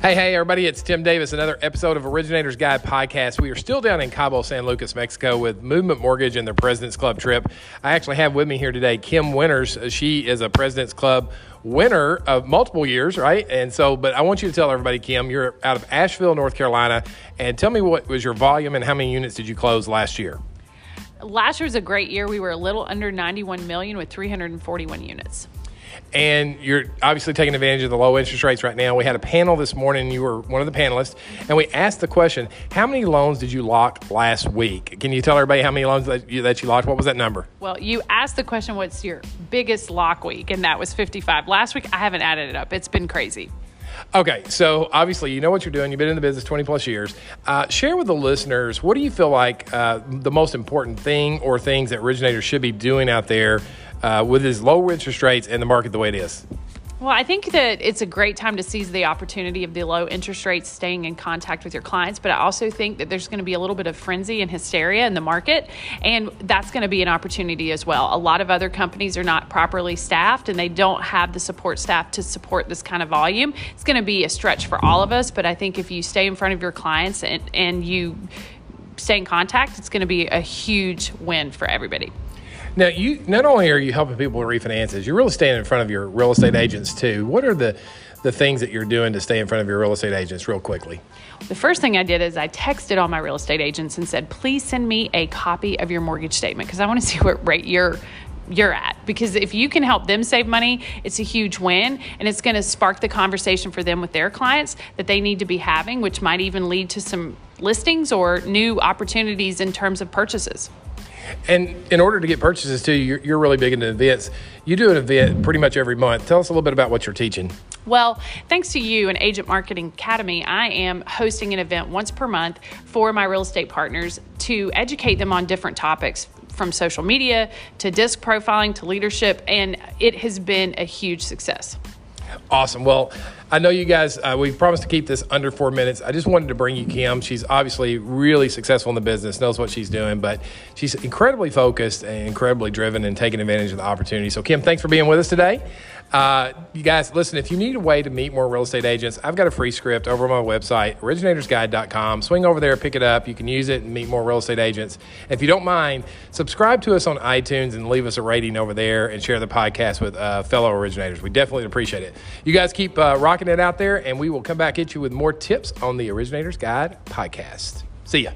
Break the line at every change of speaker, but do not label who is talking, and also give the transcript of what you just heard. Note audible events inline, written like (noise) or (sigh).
Hey, hey, everybody, it's Tim Davis, another episode of Originators Guide podcast. We are still down in Cabo San Lucas, Mexico with Movement Mortgage and their President's Club trip. I actually have with me here today Kim Winters. She is a President's Club winner of multiple years, right? And so, but I want you to tell everybody, Kim, you're out of Asheville, North Carolina, and tell me what was your volume and how many units did you close last year?
Last year was a great year. We were a little under 91 million with 341 units
and you're obviously taking advantage of the low interest rates right now. We had a panel this morning, you were one of the panelists, and we asked the question How many loans did you lock last week? Can you tell everybody how many loans that you, that you locked? What was that number?
Well, you asked the question What's your biggest lock week? And that was 55. Last week, I haven't added it up. It's been crazy.
Okay, so obviously you know what you're doing. You've been in the business 20 plus years. Uh, share with the listeners what do you feel like uh, the most important thing or things that originators should be doing out there uh, with his low interest rates and the market the way it is?
Well, I think that it's a great time to seize the opportunity of the low interest rates, staying in contact with your clients. But I also think that there's going to be a little bit of frenzy and hysteria in the market, and that's going to be an opportunity as well. A lot of other companies are not properly staffed and they don't have the support staff to support this kind of volume. It's going to be a stretch for all of us, but I think if you stay in front of your clients and, and you stay in contact, it's going to be a huge win for everybody.
Now, you not only are you helping people with refinances, you're really staying in front of your real estate agents too. What are the the things that you're doing to stay in front of your real estate agents real quickly?
The first thing I did is I texted all my real estate agents and said, "Please send me a copy of your mortgage statement because I want to (laughs) see what rate you're you're at because if you can help them save money it's a huge win and it's going to spark the conversation for them with their clients that they need to be having which might even lead to some listings or new opportunities in terms of purchases
and in order to get purchases too, you're, you're really big into events. You do an event pretty much every month. Tell us a little bit about what you're teaching.
Well, thanks to you and Agent Marketing Academy, I am hosting an event once per month for my real estate partners to educate them on different topics from social media to disc profiling to leadership, and it has been a huge success.
Awesome. Well, I know you guys, uh, we promised to keep this under four minutes. I just wanted to bring you Kim. She's obviously really successful in the business, knows what she's doing, but she's incredibly focused and incredibly driven and taking advantage of the opportunity. So, Kim, thanks for being with us today. Uh, you guys, listen, if you need a way to meet more real estate agents, I've got a free script over on my website, originatorsguide.com. Swing over there, pick it up. You can use it and meet more real estate agents. if you don't mind, subscribe to us on iTunes and leave us a rating over there and share the podcast with uh, fellow originators. We definitely appreciate it. You guys keep uh, rocking it out there, and we will come back at you with more tips on the Originators Guide podcast. See ya.